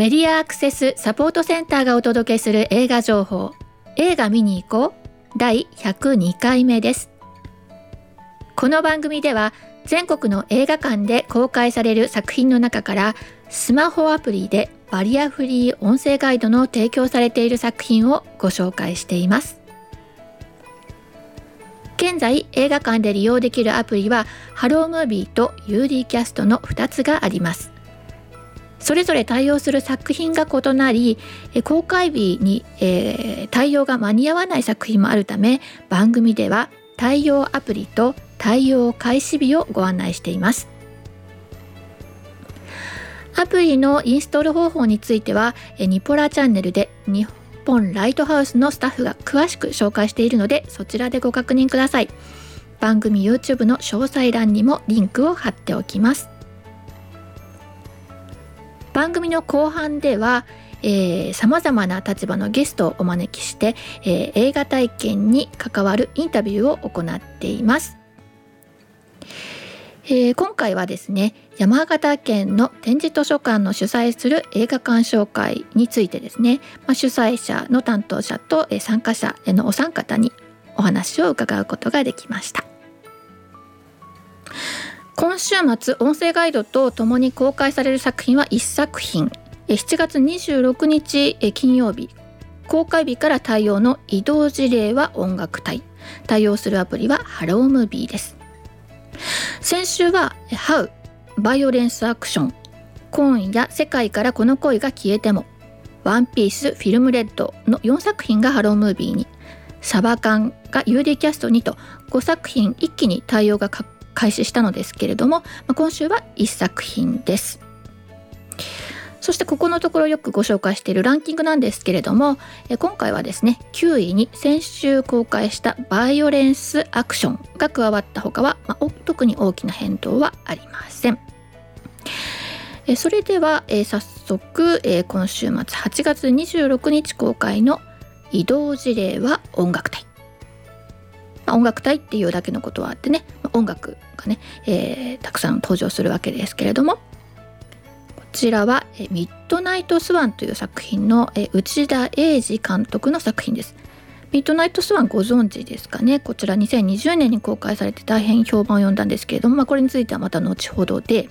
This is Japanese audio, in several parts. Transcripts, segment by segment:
メディアアクセスサポートセンターがお届けする映画情報。映画見に行こう。第102回目です。この番組では全国の映画館で公開される作品の中からスマホアプリでバリアフリー音声ガイドの提供されている作品をご紹介しています。現在映画館で利用できるアプリはハロームービーと UD キャストの2つがあります。それぞれ対応する作品が異なり公開日に、えー、対応が間に合わない作品もあるため番組では対応アプリと対応開始日をご案内しています。アプリのインストール方法についてはニポラチャンネルで日本ライトハウスのスタッフが詳しく紹介しているのでそちらでご確認ください。番組 YouTube の詳細欄にもリンクを貼っておきます。番組の後半ではさまざまな立場のゲストをお招きして、えー、映画体験に関わるインタビューを行っています。えー、今回はですね山形県の展示図書館の主催する映画鑑賞会についてですね、まあ、主催者の担当者と、参加者のお三方にお話を伺うことができました。今週末音声ガイドとともに公開される作品は1作品。7月26日金曜日。公開日から対応の異動辞令は音楽隊。対応するアプリはハロームービーです。先週は「ハウバイオレンスアクション」「今夜世界からこの恋が消えても」「ワンピースフィルムレッド」の4作品がハロームービーに。サバ缶が UD キャストにと。5作品一気に対応が開始したのですけれども、ま今週は1作品です。そしてここのところよくご紹介しているランキングなんですけれども今回はですね9位に先週公開したバイオレンスアクションが加わったほかは、まあ、特に大きな変動はありません。それでは早速今週末8月26日公開の移動事例は音楽隊音楽隊っていうだけのことはあってねま音楽がね、えー、たくさん登場するわけですけれどもこちらは「ミッドナイトスワン」という作品のえ内田英二監督の作品です。ミッドナイトスワンご存知ですかね？こちら2020年に公開されて大変評判を呼んだんですけれども、まあ、これについてはまた後ほどで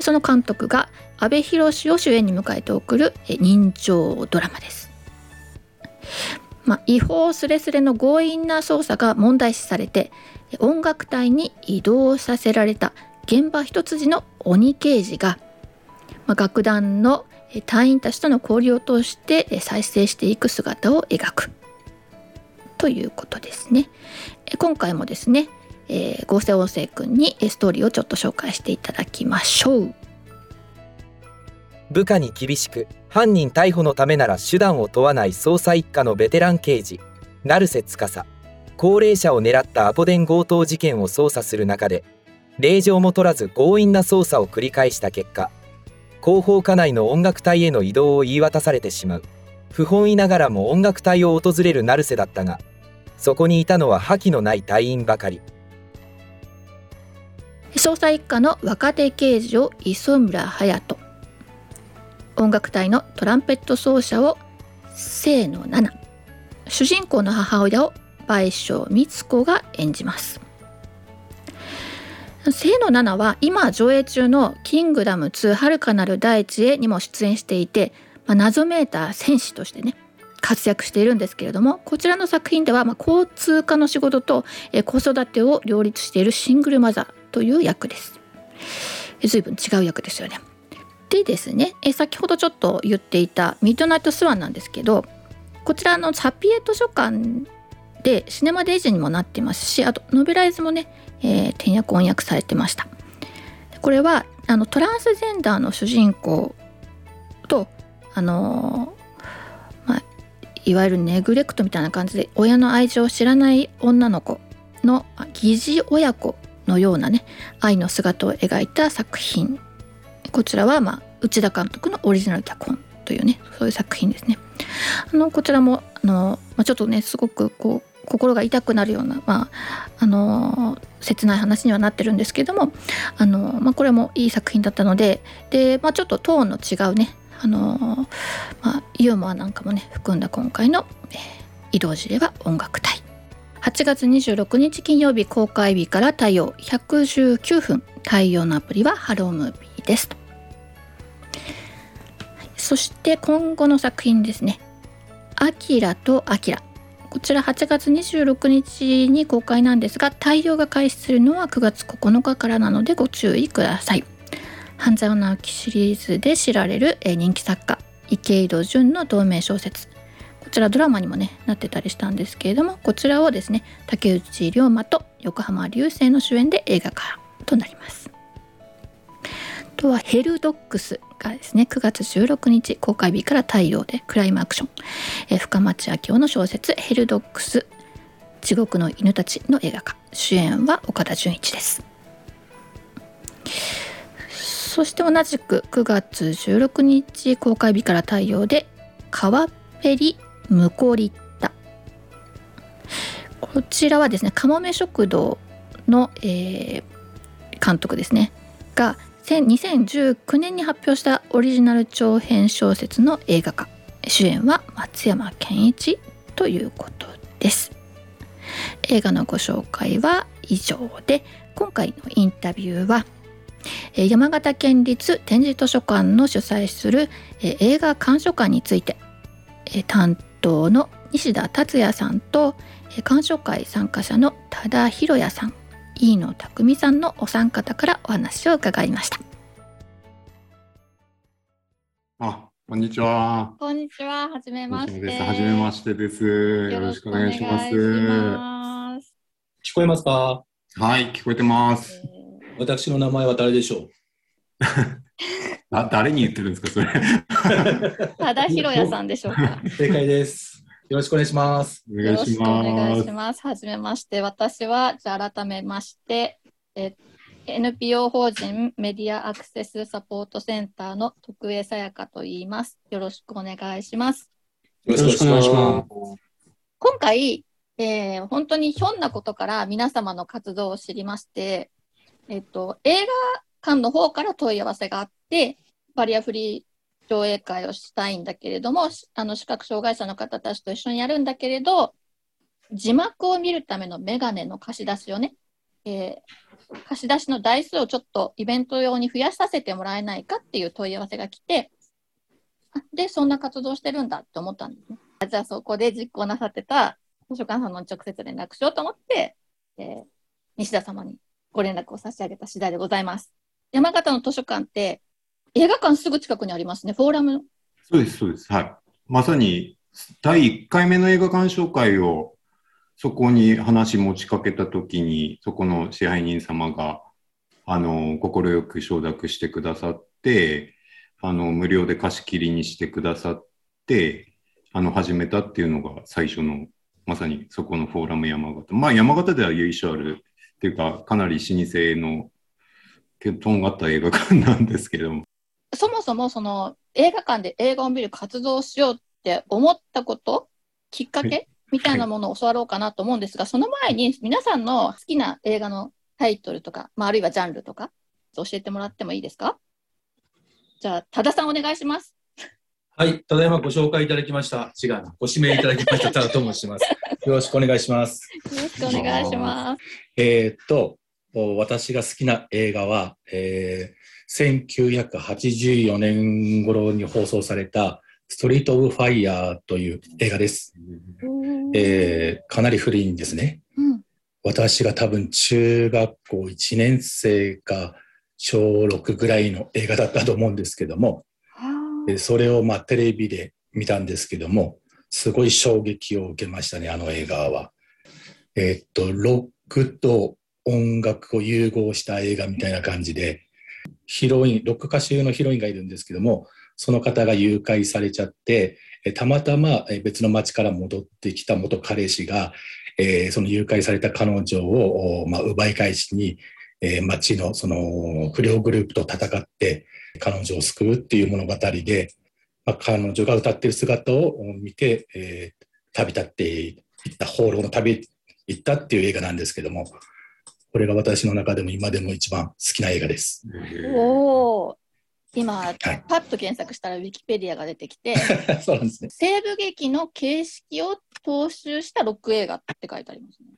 その監督が阿部寛を主演に迎えて送る人情ドラマです。まあ、違法すれすれの強引な捜査が問題視されて音楽隊に移動させられた現場一筋の鬼刑事が、まあ、楽団の隊員たちとの交流を通して再生していく姿を描くということですね。今回もですね、えー、合成音声くんにストーリーをちょっと紹介していただきましょう。部下に厳しく犯人逮捕のためなら手段を問わない捜査一課のベテラン刑事成瀬司。高齢者を狙ったアポ電強盗事件を捜査する中で令状も取らず強引な捜査を繰り返した結果広報課内の音楽隊への移動を言い渡されてしまう。不本意ながらも音楽隊を訪れる成瀬だったがそこにいたのは覇気のない隊員ばかり。捜査一課の若手刑事を磯村隼人。音楽隊のトランペット奏者を清野奈々主人公の母親を倍賞光子が演じます清野奈々は今上映中の「キングダム2遥かなる大地へ」にも出演していて、まあ、謎めいた戦士としてね活躍しているんですけれどもこちらの作品では、まあ、交通課の仕事とえ子育てを両立しているシングルマザーという役です。随分違う役ですよね。でですね。え先ほどちょっと言っていた「ミッドナイトスワン」なんですけどこちらのハッピエイト書館でシネマデイジーにもなってますしあとノベライズもね、えー、転訳翻訳されてました。これはあのトランスジェンダーの主人公とあのー、まあ、いわゆるネグレクトみたいな感じで親の愛情を知らない女の子の疑似親子のようなね愛の姿を描いた作品。こちらは、まあ、内田監督のオリジナル脚本というねそういう作品ですね。あのこちらもあの、まあ、ちょっとねすごくこう心が痛くなるような、まあ、あの切ない話にはなってるんですけどもあの、まあ、これもいい作品だったのでで、まあ、ちょっとトーンの違うねあの、まあ、ユーモアなんかもね含んだ今回の、移動時では音楽隊。8月26日金曜日公開日から対応。119分。対応のアプリはハロームービーです。そして今後の作品ですね「アキラとアキラ」こちら8月26日に公開なんですが対応が開始するのは9月9日からなのでご注意ください。半沢直樹シリーズで知られる人気作家池井戸潤の同名小説。こちらドラマにもねなってたりしたんですけれどもこちらをですね竹内涼真と横浜流星の主演で映画化となります。とはヘルドックスがですね9月16日公開日から太陽でクライムアクション、え深町明夫の小説ヘルドックス地獄の犬たちの映画化。主演は岡田准一です。そして同じく9月16日公開日から太陽で川っぺりムコリッタこちらはですねかもめ食堂の、えー、監督ですね。が2019年に発表したオリジナル長編小説の映画化。主演は松山ケンイチということです。映画のご紹介は以上で今回のインタビューは山形県立展示図書館の主催する映画鑑賞会について担当の西田達也さんと鑑賞会参加者の多田博也さん。飯野匠さんのお三方からお話を伺いました。あこんにちは。こんにちは。はじめまして。はじめましてです。よろしくお願いします。聞こえますか？はい聞こえてます、えー。私の名前は誰でしょう？あ誰に言ってるんですか、それ。多田博也さんでしょうか。正解です。よろしくお願いします。お願いします。お願いします。はじめまして、私は、じゃあ改めまして、え NPO 法人メディアアクセスサポートセンターの徳江さやかと言います。よろしくお願いします。よろしくお願いします。今回、えー、本当にひょんなことから皆様の活動を知りまして、えっと、映画館の方から問い合わせがあって、バリアフリー上映会をしたいんだけれども、あの視覚障害者の方たちと一緒にやるんだけれど、字幕を見るためのメガネの貸し出しをね、えー、貸し出しの台数をちょっとイベント用に増やさせてもらえないかっていう問い合わせが来て、で、そんな活動してるんだって思ったんですね。じゃあそこで実行なさってた図書館さんの直接連絡しようと思って、えー、西田様にご連絡を差し上げた次第でございます。山形の図書館って映画館すぐ近くにありますね、フォーラム。そうです、そうです。はい。まさに第1回目の映画鑑賞会をそこに話持ちかけたときに、そこの支配人様が、あの、快く承諾してくださって、あの、無料で貸し切りにしてくださって、あの、始めたっていうのが最初の、まさにそこのフォーラム山形。まあ、山形では由緒あるっていうか、かなり老舗の、とんがった映画館なんですけども。そもそもその映画館で映画を見る活動をしようって思ったこときっかけ、はい、みたいなものを教わろうかなと思うんですが、その前に皆さんの好きな映画のタイトルとか、まあ、あるいはジャンルとか教えてもらってもいいですか？じゃあ多田さんお願いしますはい、ただいまご紹介いただきました。違うな、ご指名いただきました多田と申します。よろしくお願いします。よろしくお願いします。えっと、私が好きな映画は、えー、1984年頃に放送されたストリート・オブ・ファイヤーという映画です。えー、かなり古いんですね。うん、私が多分中学校1年生か小6ぐらいの映画だったと思うんですけども、それをまあテレビで見たんですけども、すごい衝撃を受けましたね、あの映画は。えー、っと、ロックと音楽を融合した映画みたいな感じで、ヒロイン、ロック歌手のヒロインがいるんですけども、その方が誘拐されちゃって、たまたま別の町から戻ってきた元彼氏が、えー、その誘拐された彼女を、まあ、奪い返しに、えー、町のその不良グループと戦って彼女を救うっていう物語で、まあ、彼女が歌ってる姿を見て、えー、旅立っていった放浪の旅行ったっていう映画なんですけどもこれが私の中でも今でも一番好きな映画です。お今、パッと検索したらウィキペディアが出てきて、そうなんですね。西部劇の形式を踏襲したロック映画って書いてありますね。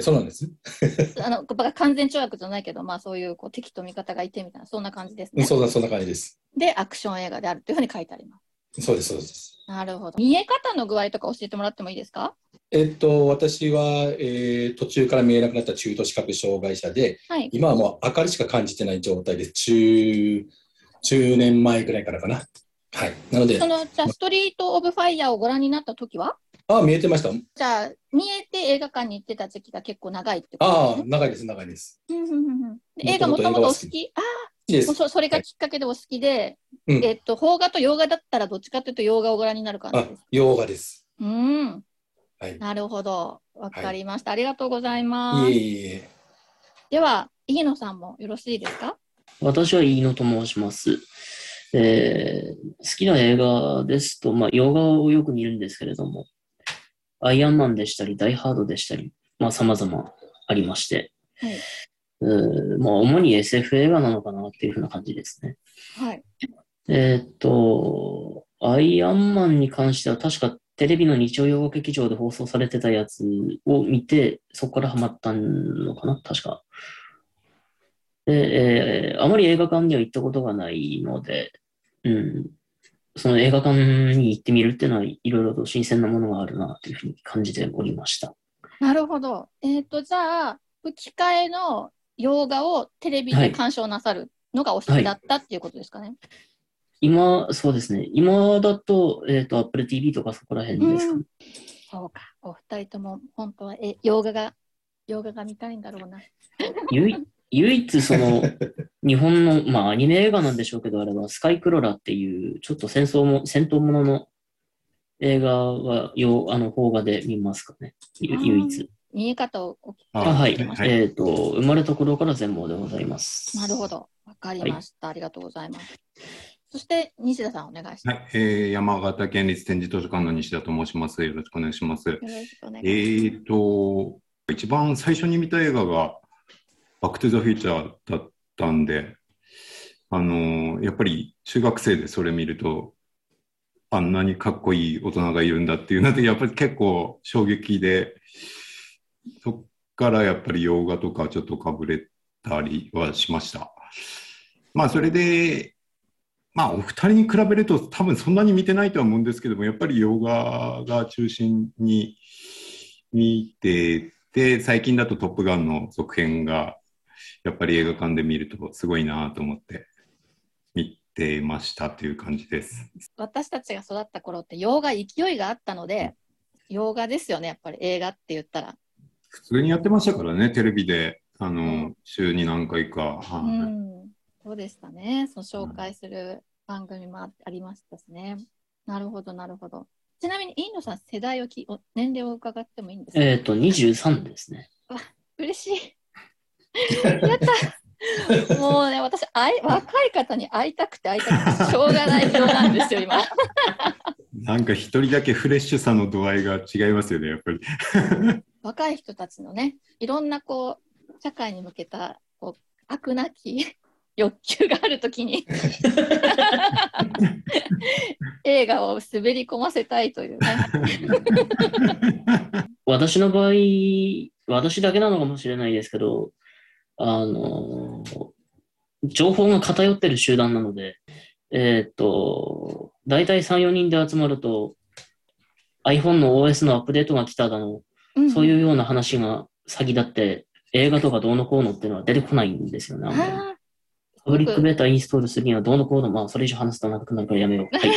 そうなんです？あのば完全懲悪じゃないけど、まあそういうこう敵と味方がいてみたいな、そんな感じですね。そうだ、そんな感じです。で、アクション映画であるというふうに書いてあります。そうです、そうです。なるほど。見え方の具合とか教えてもらってもいいですか？えっと、私は、えー途中から見えなくなった中途視覚障害者で、はい。今はもう明かりしか感じてない状態で、中、中年前ぐらいからかな。はい。なのでそ、の、じゃあ、ストリート・オブ・ファイヤーをご覧になった時は？あ、見えてました。じゃあ、見えて映画館に行ってた時期が結構長いってことああ、ですね。長いです、長いです。うんうんうんうんで映画もともとお好き？ああ。そそれがきっかけでお好きで、うんえっと、邦画と洋画だったらどっちかというと洋画をご覧になる感じあです。、洋画です。うん。はい。なるほど。わかりました。ありがとうございます。いえいえ。では、飯野さんもよろしいですか？私は飯野と申します。えー好きな映画ですと、まあ、洋画をよく見るんですけれども、アイアンマンでしたり、ダイハードでしたり、まあ、様々ありまして、はい。えーまあ、主に SF 映画なのかなっていうふうな感じですね。はい。えーっと、アイアンマンに関しては確かテレビの日曜洋画劇場で放送されてたやつを見て、そこからハマったのかな確か。で、えーあまり映画館には行ったことがないので、うん、その映画館に行ってみるっていうのは、いろいろと新鮮なものがあるなというふうに感じておりました。なるほど。えっ、と、じゃあ、吹き替えの洋画をテレビで鑑賞なさるのがお好きだったっていうことですかね。今、そうですね。今だと、えっ、と、Apple TV とかそこら辺ですかね。そうか。お二人とも本当はえ洋画が、洋画が見たいんだろうな。唯一唯一その 日本の、まあアニメ映画なんでしょうけど、あれはスカイクロラっていうちょっと戦争も、戦闘ものの映画はよあの邦画で見ますかね。ゆ唯一。見え方をお聞きああはい。はいえっ、と、生まれた頃から全盲でございます。なるほど。わかりました、ありがとうございます。そして、西田さんお願いします。はい、えー山形県立展示図書館の西田と申します。よろしくお願いします。よろしくお願いえします。ーと、一番最初に見た映画が、バックトゥザフューチャーだったんで、あのーやっぱり中学生でそれ見ると、あんなにかっこいい大人がいるんだっていうので、やっぱり結構衝撃で、そっからやっぱり洋画とかちょっとかぶれたりはしました。まあそれで、まあお二人に比べると多分そんなに見てないとは思うんですけども、やっぱり洋画が中心に見てて、最近だとトップガンの続編がやっぱり映画館で見るとすごいなと思って見てましたという感じです。私たちが育った頃って洋画勢いがあったので、洋画ですよね、やっぱり映画って言ったら。普通にやってましたからね、テレビで、あの、うん週に何回か。はいうん、そうでしたね。その紹介する番組もあありましたしね。なるほど、なるほど。ちなみに、飯野さん、世代をき、お年齢を伺ってもいいんですか、えっ、と、23ですね。嬉しい。やった。もうね、私会い、若い方に会いたくて会いたくて、しょうがない病なんですよ、今。なんか一人だけフレッシュさの度合いが違いますよね、やっぱり。若い人たちのね、いろんなこう、社会に向けた、こう、悪なき 欲求があるときに、映画を滑り込ませたいというね。私の場合、私だけなのかもしれないですけど、あの、情報が偏ってる集団なので、えーっと、大体3、4人で集まると、iPhone の OS のアップデートが来ただの、そういううような話が先立って、映画とかどうのこうのっていうのは出てこないんですよね。あんまりん。あパブリックベータインストールするにはどうのこうの、まあ、それ以上話すと長くなるからやめよう。はい。ー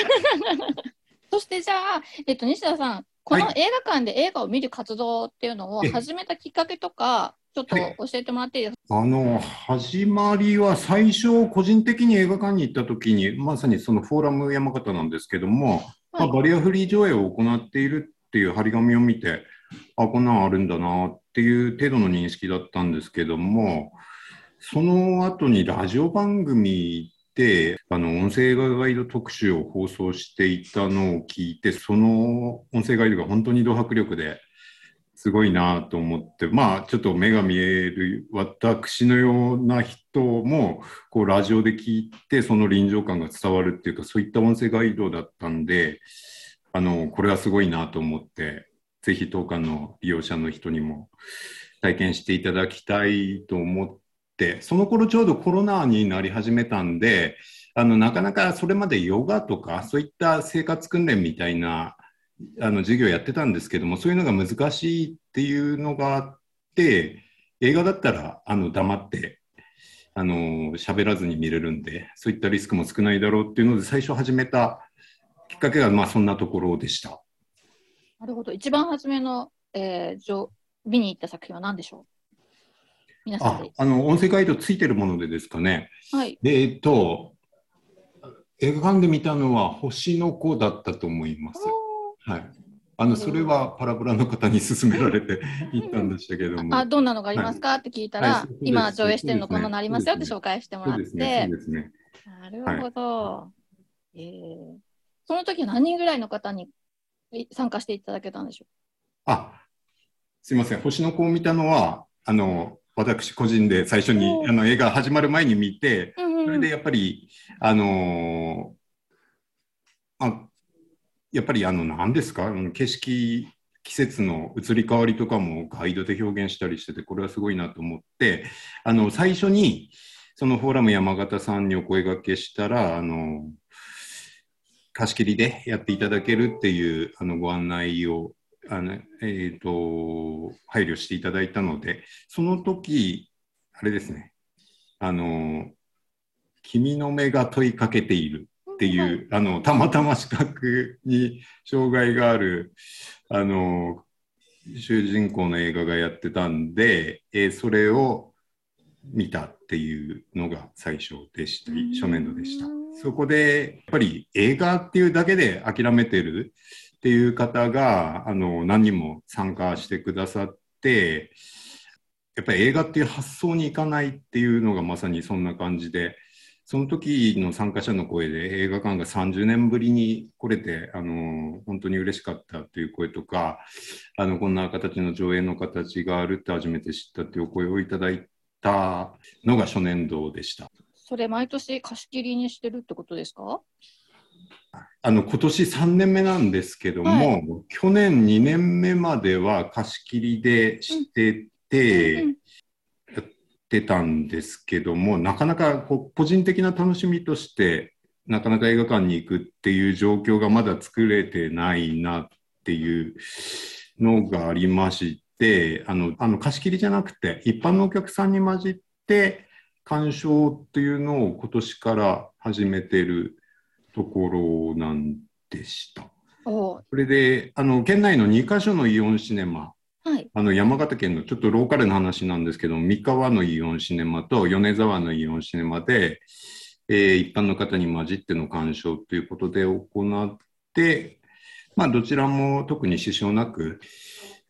そしてじゃあ、えっと、西田さん、このは映画館で映画を見る活動っていうのをええ始めたきっかけとか、ちょっとはい教えてもらっていいですか、あの、始まりは最初、個人的に映画館に行った時に、まさにそのフォーラム山形なんですけども、まあ、バリアフリー上映を行っているっていう張り紙を見て、あ、こんなんあるんだなっていう程度の認識だったんですけども、その後にラジオ番組で、あの、音声ガイド特集を放送していたのを聞いて、その音声ガイドが本当にド迫力で、すごいなと思って、まあ、ちょっと目が見える私のような人も、こう、ラジオで聞いて、その臨場感が伝わるっていうか、そういった音声ガイドだったんで、あの、これはすごいなと思って、ぜひ当館の利用者の人にも体験していただきたいと思って、その頃ちょうどコロナになり始めたんで、あの、なかなかそれまでヨガとか、そういった生活訓練みたいな、あの授業やってたんですけども、そういうのが難しいっていうのがあって、映画だったらあの黙ってあの喋らずに見れるんで、そういったリスクも少ないだろうっていうので、最初始めたきっかけがまあそんなところでした。なるほど。一番初めの、えー、じょ見に行った作品は何でしょう？皆さんで。ああの音声ガイドついてるものでですかね。はい。でえっと、映画館で見たのは星の子だったと思います。はい。あの、それはパラボラの方に勧められて 行ったんでしたけども。あどんなのがありますか、って聞いたら、はい今上映してるのこんなのありますよって紹介してもらって、そうですね、そうですね。なるほど、えーその時は何人ぐらいの方にい参加していただけたんでしょあ、すいません。星の子を見たのは、あの、私個人で最初にあの映画始まる前に見て、う、うんうんうん。それでやっぱり、あのーあ、やっぱりあの、何ですか、あの景色、季節の移り変わりとかもガイドで表現したりしてて、これはすごいなと思って、あの、最初に、そのフォーラム山形さんにお声掛けしたら、あの、貸し切りでやっていただけるっていうあのご案内をあの、えー、と配慮していただいたので、その時あれですね、あの、君の目が問いかけているっていう、あの、たまたま視覚に障害がある、あの、主人公の映画がやってたんで、えーそれを見たっていうのが最初でした、うん。初年度でした。そこで、やっぱり映画っていうだけで諦めてるっていう方が、あの、何人も参加してくださって、やっぱり映画っていう発想にいかないっていうのがまさにそんな感じで、その時の参加者の声で映画館が30年ぶりに来れて、あの、本当に嬉しかったっていう声とか、あの、こんな形の上映の形があるって初めて知ったっていうお声をいただいたのが初年度でした。それ毎年貸し切りにしてるってことですか？あの今年3年目なんですけども、去年2年目までは貸し切りでしてて、うんうん。やってたんですけども、なかなかこう個人的な楽しみとして、なかなか映画館に行くっていう状況がまだ作れてないなっていうのがありまして、あの、あの貸し切りじゃなくて、一般のお客さんに混じって鑑賞っていうのを今年から始めてるところなんでした。おそれで、あの、県内の2カ所のイオンシネマ、はい。あの、山形県のちょっとローカルな話なんですけど、三河のイオンシネマと米沢のイオンシネマで、えー一般の方に混じっての鑑賞ということで行って、まあ、どちらも特に支障なく、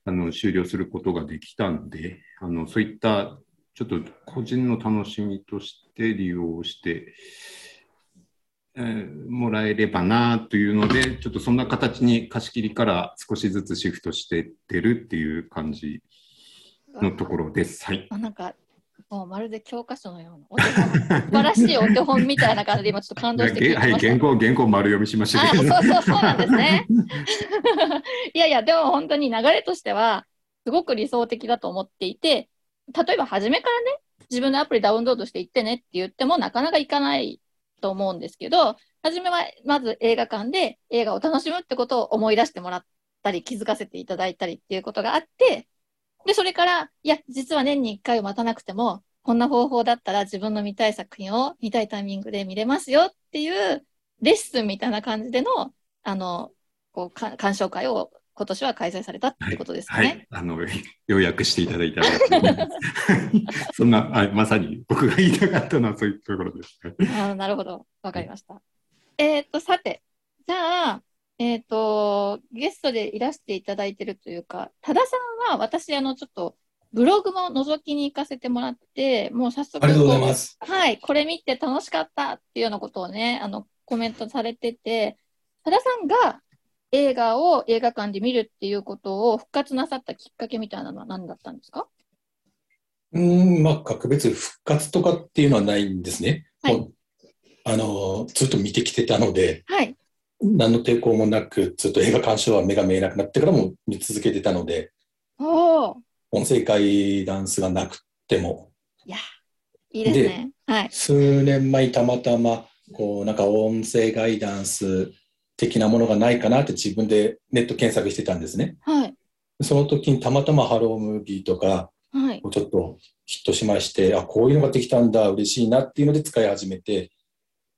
あの、終了することができたんで、あの、そういった、ちょっと個人の楽しみとして利用して、えーもらえればなというので、ちょっとそんな形に貸し切りから少しずつシフトしてってるっていう感じのところです。はい。あなんかもうまるで教科書のようなお手本素晴らしいお手本みたいな感じで今ちょっと感動して聞いてま はい。原稿、原稿丸読みしましあたけど。そうそうそうなんですね。いやいやでも本当に流れとしてはすごく理想的だと思っていて例えば初めからね自分のアプリダウンロードして行ってねって言ってもなかなか行かないと思うんですけど初めはまず映画館で映画を楽しむってことを思い出してもらったり気づかせていただいたりっていうことがあってでそれからいや実は年に1回を待たなくてもこんな方法だったら自分の見たい作品を見たいタイミングで見れますよっていうレッスンみたいな感じでのあのこう鑑賞会を今年は開催されたってことですね。はい。あの、要約していただいた。そんな、あまさに僕が言いたかったのはそういうところです。あーなるほど、わかりました。えっ、と、さて、じゃあ、えっ、と、ゲストでいらしていただいてるというか、多田さんは私、あの、ちょっと、ブログも覗きに行かせてもらって、もう早速ありがとうございこます。はい、これ見て楽しかったっていうようなことをね、あの、コメントされてて、多田さんが映画を映画館で見るっていうことを復活なさったきっかけみたいなのは何だったんですか？うーん、まあ、格別復活とかっていうのはないんですね。はいあの、ずっと見てきてたので、はい。何の抵抗もなく、ずっと映画鑑賞は目が見えなくなってからも見続けてたので、おお。音声ガイダンスがなくても、いや、いいですね。はい。数年前たまたま、こう、なんか音声ガイダンス的なものがないかなって自分でネット検索してたんですね。はい。その時にたまたまハロームービーとか、はい。ちょっとヒットしまして、あ、こういうのができたんだ、嬉しいなっていうので使い始めて、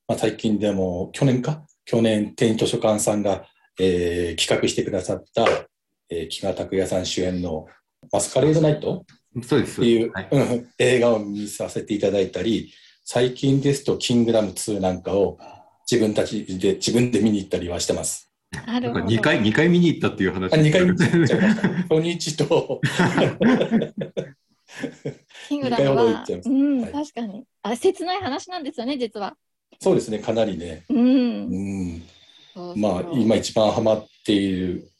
まあ、最近でも、去年か？去年、天図書館さんが、えー企画してくださった、えー木賀拓哉さん主演のマスカレードナイト？そうです。っていう、はいうん映画を見させていただいたり、最近ですと、キングダム2なんかを自分たちで、自分で見に行ったりはしてます。なるほど。2回、二回見に行ったっていう話。あ、2回見に行っちゃいました。初日と、キングダムはうん、はい確かに。あれ、切ない話なんですよね、実は。そうですね、かなりね。うん。うんそうそうまあ、今一番ハマっている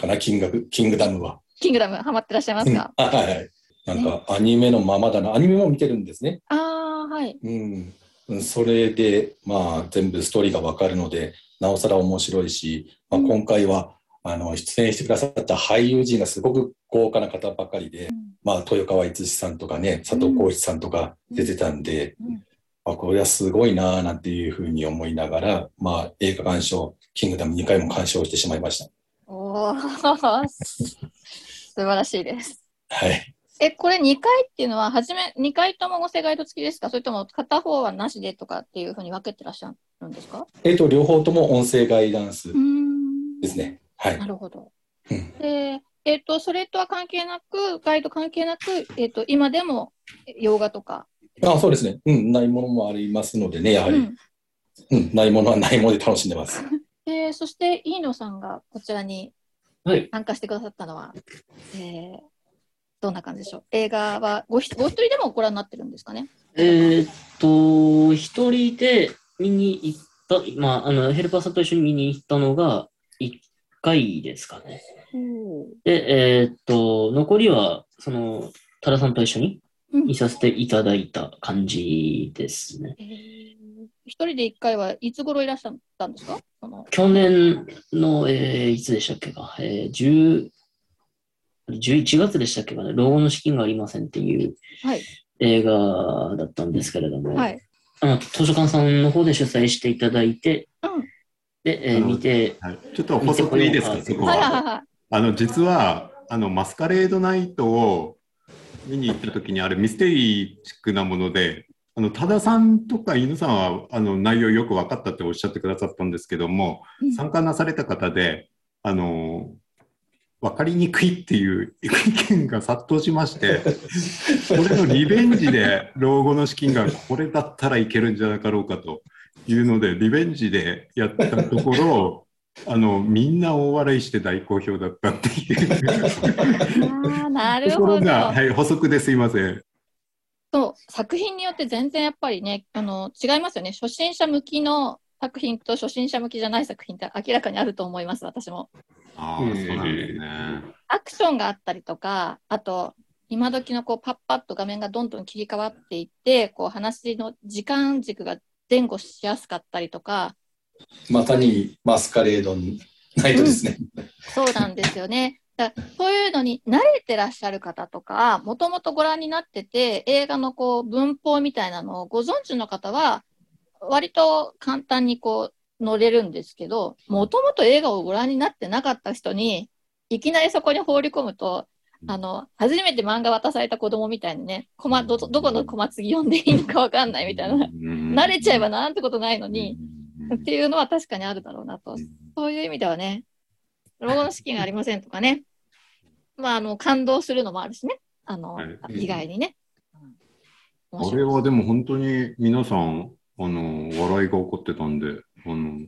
かな、キングキングダムは。キングダム、ハマってらっしゃいますうんか、あはいはい。なんか、アニメのままだな。アニメも見てるんですね。ああ、はい。うん。うんそれで、まあ、全部ストーリーがわかるので、なおさら面白いし、まあ、うん今回は、あの、出演してくださった俳優陣がすごく豪華な方ばかりで、まあ、豊川悦司さんとかね、佐藤浩市さんとか出てたんで、うんあこれはすごいなぁなんていうふうに思いながら、まあ、映画鑑賞、キングダム2回も鑑賞してしまいました。おお、素晴らしいです。はい。え、これ2回っていうのは、はじめ、2回とも音声ガイド付きですか？それとも片方はなしでとかっていうふうに分けてらっしゃるんですか？えっ、と、両方とも音声ガイダンスですね。はいな。るほど。うんで、えっ、と、それとは関係なく、ガイド関係なく、えっ、と、今でも洋画とか、あそうですね。うん、ないものもありますのでね、やはり。ううん、んないものはないもので楽しんでます。で そして、飯野さんがこちらにはい。参加してくださったのは、えーどんな感じでしょう？映画はごひご一人でもご覧になってるんですかね？えーっと、一人で見に行った、まあ、あの、ヘルパーさんと一緒に見に行ったのが1回ですかね。で、えーっと、残りは、その、多田さんと一緒にうん。見させていただいた感じですね。えー。一人で一回はいつ頃いらっしゃったんですか？去年の、えーいつでしたっけか、えー、10 11月でしたっけかね、老後の資金がありませんっていうはい。映画だったんですけれども、はい。あの図書館さんの方で主催していただいて、うん。で、えー見て、はい、ちょっと補足いいですか、そこは。あの、実は、あの、マスカレードナイトを見に行った時にあるミステリーチックなもので、あの、多田さんとか犬さんは、あの、内容よく分かったっておっしゃってくださったんですけども、うん。参加なされた方で、あの、分かりにくいっていう意見が殺到しまして、これのリベンジで老後の資金がこれだったらいけるんじゃなかろうかというので、リベンジでやったところ、あの、みんな大笑いして大好評だったっていうああ、なるほど。はい、補足ですいません。そう、作品によって全然やっぱりね、あの、違いますよね。初心者向きの作品と初心者向きじゃない作品って明らかにあると思います、私も。ああ、そうなんですね。アクションがあったりとか、あと、今時のこうパッパッと画面がどんどん切り替わっていって、こう話の時間軸が前後しやすかったりとか、まさにマスカレードナイトですね。そうなんですよね。だからそういうのに慣れてらっしゃる方とか、もともとご覧になってて、映画のこう文法みたいなのをご存知の方は、割と簡単にこう乗れるんですけど、もともと映画をご覧になってなかった人に、いきなりそこに放り込むと、あの、初めて漫画渡された子供みたいにね、コマど、どこのコマ次読んでいいのかわかんないみたいな、慣れちゃえばなんてことないのに、っていうのは確かにあるだろうなと。そういう意味ではね、老後の資金がありませんとかね、まあ、あの、感動するのもあるしね、あの、はい。意外にね。面あれはでも本当に皆さん、あの、笑いが起こってたんで、あの、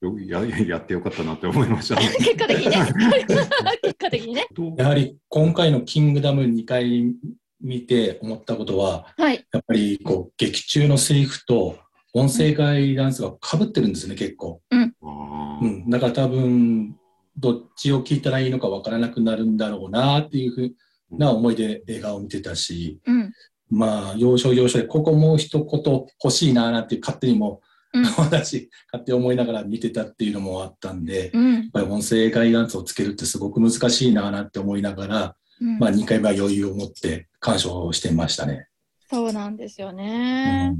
よややってよかったなって思いました。結果的にね。結果的にね。やはり今回のキングダム2回見て思ったことは、はい。やっぱりこう劇中のセリフと音声ガイダンスが被ってるんですね、結構。ああーうん、だから多分、どっちを聞いたらいいのかわからなくなるんだろうなっていうふうな思いで映画を見てたし、うん。まあ、要所要所で、ここもう一言欲しいななんて勝手にも、うん私、勝手に思いながら見てたっていうのもあったんで、やっうん。ぱり音声ガイダンスをつけるってすごく難しいななんて思いながら、うんまあ、2回目は余裕を持って鑑賞してましたね。そうなんですようね。ん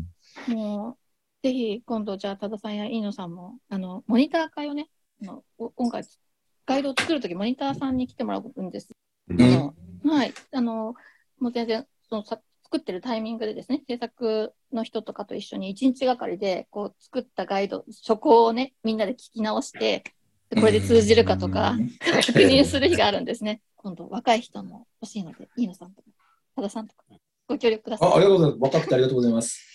もう、ぜひ今度、じゃあ、多田さんや飯野さんも、あの、モニター会をね、あのお今回、ガイドを作るとき、モニターさんに来てもらうんです。うんはい。あの、もう全然、そのさ作ってるタイミングでですね、制作の人とかと一緒に一日がかりで、こう、作ったガイド、初稿をね、みんなで聞き直して、でこれで通じるかとか、確認する日があるんですね。今度、若い人も欲しいので、飯野さんとか、多田さんとか、ご協力ください。あありがとうございます。若くてありがとうございます。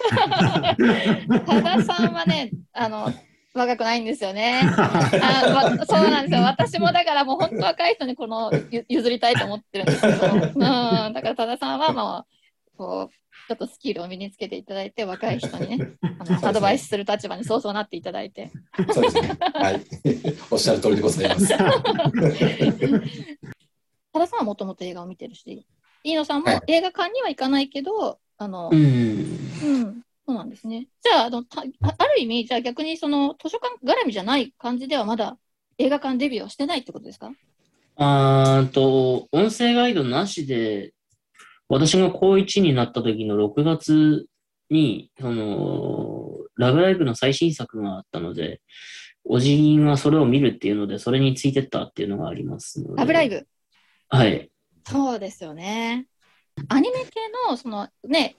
多田さんはね、あの、若くないんですよね。あわそうなんですよ。私もだからもう本当若い人にこのゆ譲りたいと思ってるんですけど、うん、だから多田さんはもう、こう、ちょっとスキルを身につけていただいて、若い人にね、あのアドバイスする立場にそうそうなっていただいて。そうですね。はい。おっしゃる通りでございます。多田さんはもともと映画を見てるし、飯野さんもはい映画館には行かないけど、あの、うん。うん、そうなんですね。じゃあ、あのたあある意味、じゃあ逆にその図書館絡みじゃない感じではまだ映画館デビューはしてないってことですか？あーと、音声ガイドなしで、私が高1になった時の6月に、その、ラブライブの最新作があったので、おじがそれを見るっていうので、それについてったっていうのがありますので。ラブライブ？はい。そうですよね。アニメ系の、そのね、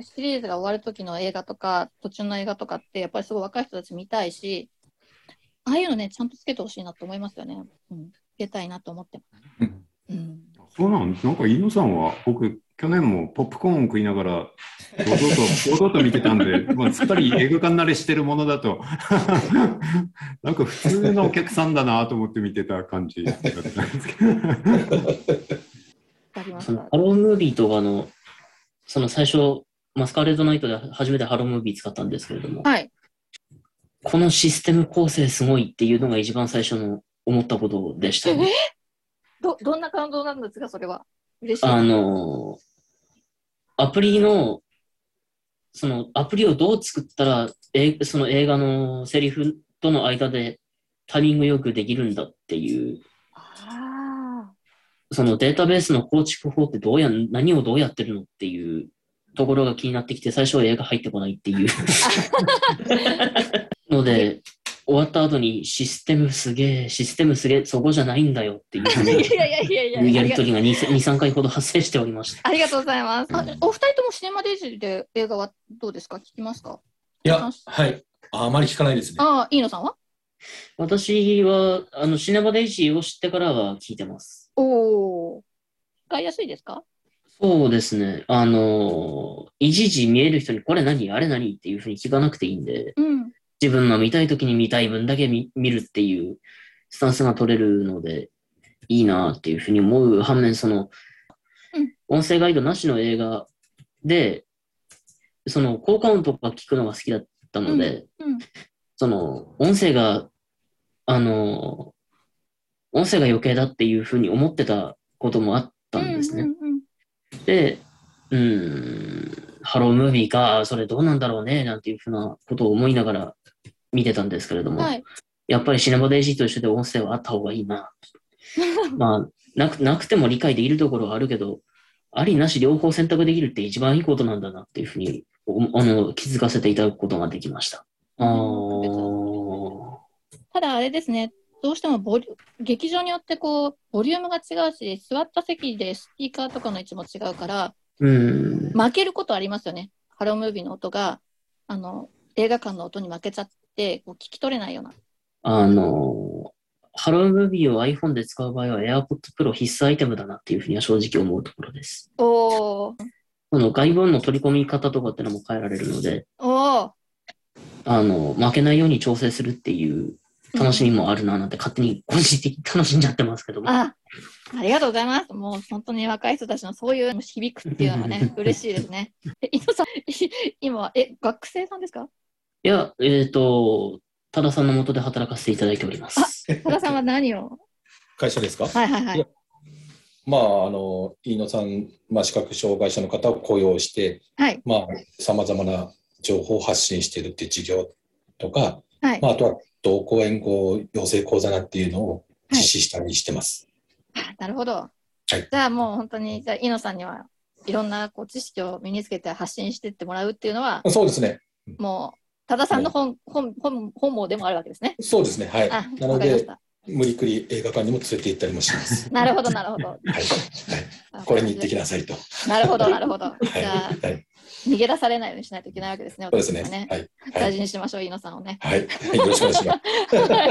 シリーズが終わる時の映画とか、途中の映画とかって、やっぱりすごい若い人たち見たいし、ああいうのね、ちゃんとつけてほしいなと思いますよね。うん。つけたいなと思ってます。うん。そうなんです。なんか飯野さんは、僕、去年もポップコーンを食いながら、堂々と、堂々と見てたんで、まあ、すっかり映画館慣れしてるものだと、なんか普通のお客さんだなと思って見てた感じだったんですけど。ハロームービーとかの、その最初、マスカレードナイトで初めてハロームービー使ったんですけれども、はい。このシステム構成すごいっていうのが一番最初の思ったことでしたね。ど、どんな感動なんですか、それは。嬉しい。あの、アプリの、そのアプリをどう作ったら、えその映画のセリフとの間でタイミングよくできるんだっていう、あそのデータベースの構築法ってどうや、何をどうやってるのっていうところが気になってきて、最初は映画入ってこないっていう。ので、終わった後にシステムすげえ、システムすげえ、そこじゃないんだよっていうふうあ。いにやいやいやいややありとりが2、3回ほど発生しておりました。ありがとうございます。あお二人ともシネマデイジーで映画はどうですか？聞きますか？いや、はい。ああまり聞かないですね。ああ、飯野さんは？私は、あの、シネマデイジーを知ってからは聞いてます。おお。使いやすいですか？そうですね。あの、いちいち見える人にこれ何？あれ何？っていうふうに聞かなくていいんで、うん。自分が見たい時に見たい分だけ見見るっていうスタンスが取れるので、いいなっていうふうに思う反面、そのうん、音声ガイドなしの映画で、その効果音とか聞くのが好きだったので、うん。その、音声が、あの、音声が余計だっていうふうに思ってたこともあったんですね。うんうんで、うーん、ハロームービーか、それどうなんだろうね、なんていうふうなことを思いながら見てたんですけれども、うんはい。やっぱりシネマデイジーと一緒で音声はあった方がいいな。まあ、なくなくても理解できるところはあるけど、ありなし両方選択できるって一番いいことなんだなっていうふうにおあの気づかせていただくことができました。あーただあれですね、どうしてもボリュ劇場によってこう、ボリュームが違うし、座った席でスピーカーとかの位置も違うから、うん。負けることありますよね。ハロームービーの音が、あの、映画館の音に負けちゃって、こう聞き取れないような。あの、ハロームービーを iPhone で使う場合は AirPods Pro 必須アイテムだなっていうふうには正直思うところです。おー、この外部音の取り込み方とかってのも変えられるので、おー、あの、負けないように調整するっていう楽しみもあるななんて勝手に個人的に楽しんじゃってますけども。あ、ありがとうございます。もう本当に若い人たちのそういう響くっていうのがね、嬉しいですね。え、伊藤さん、い今は、え、学生さんですか？いや、えっ、と、多田さんの下で働かせていただいております。多田さんは何を？会社ですか？はいはいはいいやまあ、あの、飯野さん、まあ、視覚障害者の方を雇用して、はいまあ、さまざまな情報を発信しているっていう事業とか、はいまあ、あとは同行援護養成講座なんていうのを実施したりしてます。あなるほど。いじゃあもう本当にじゃあ井野さんにはいろんなこう知識を身につけて発信してってもらうっていうのはそうですね。もう多田さんの本本本本望でもあるわけですね。そうですね。はい。あなので。無理くり映画館にも連れて行ったりもします。なるほどなるほど。はい。はい。これに行ってきなさいと。なるほどなるほど。はい。じゃあはい。逃げ出されないようにしないといけないわけですね。そうです私たちは。ねはい。大事にしましょう井野さんをね。はい。はい。よろしくお願いします。は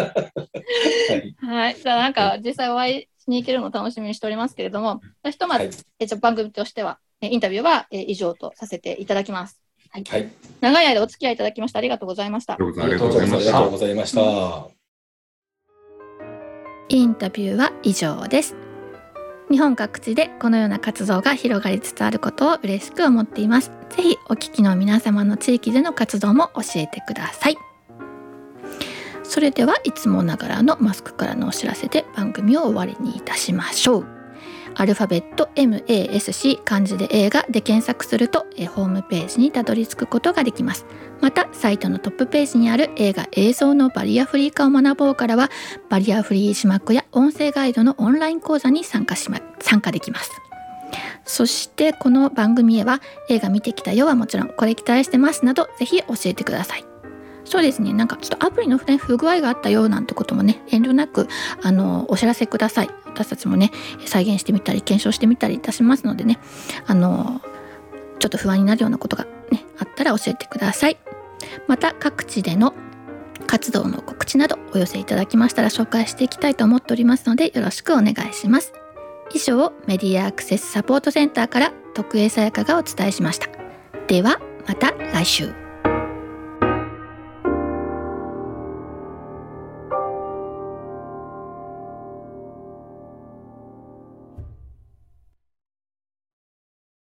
い。はい。じゃあなんか実際お会いしに行けるのを楽しみにしておりますけれども、ひとまず、はいえじゃあ番組としてはえインタビューはえ以上とさせていただきます。はい。長い間お付き合いいただきましてありがとうございましたあ。りがとうございます。ありがとう。ございました。インタビューは以上です。日本各地でこのような活動が広がりつつあることを嬉しく思っています。ぜひお聞きの皆様の地域での活動も教えてください。それではいつもながらのマスクからのお知らせで番組を終わりにいたしましょう。アルファベット MASC 漢字で映画で検索するとホームページにたどり着くことができます。またサイトのトップページにある映画映像のバリアフリー化を学ぼうからはバリアフリー字幕や音声ガイドのオンライン講座に参加しま参加できます。そしてこの番組へは映画見てきたよはもちろんこれ期待してますなどぜひ教えてください。そうですね。なんかちょっとアプリの、ね、不具合があったよなんてこともね遠慮なくあのお知らせください。私たちもね再現してみたり検証してみたりいたしますのでねあのちょっと不安になるようなことがねあったら教えてください。また各地での活動の告知などお寄せいただきましたら紹介していきたいと思っておりますのでよろしくお願いします。以上メディアアクセスサポートセンターから徳江さやかがお伝えしました。ではまた来週。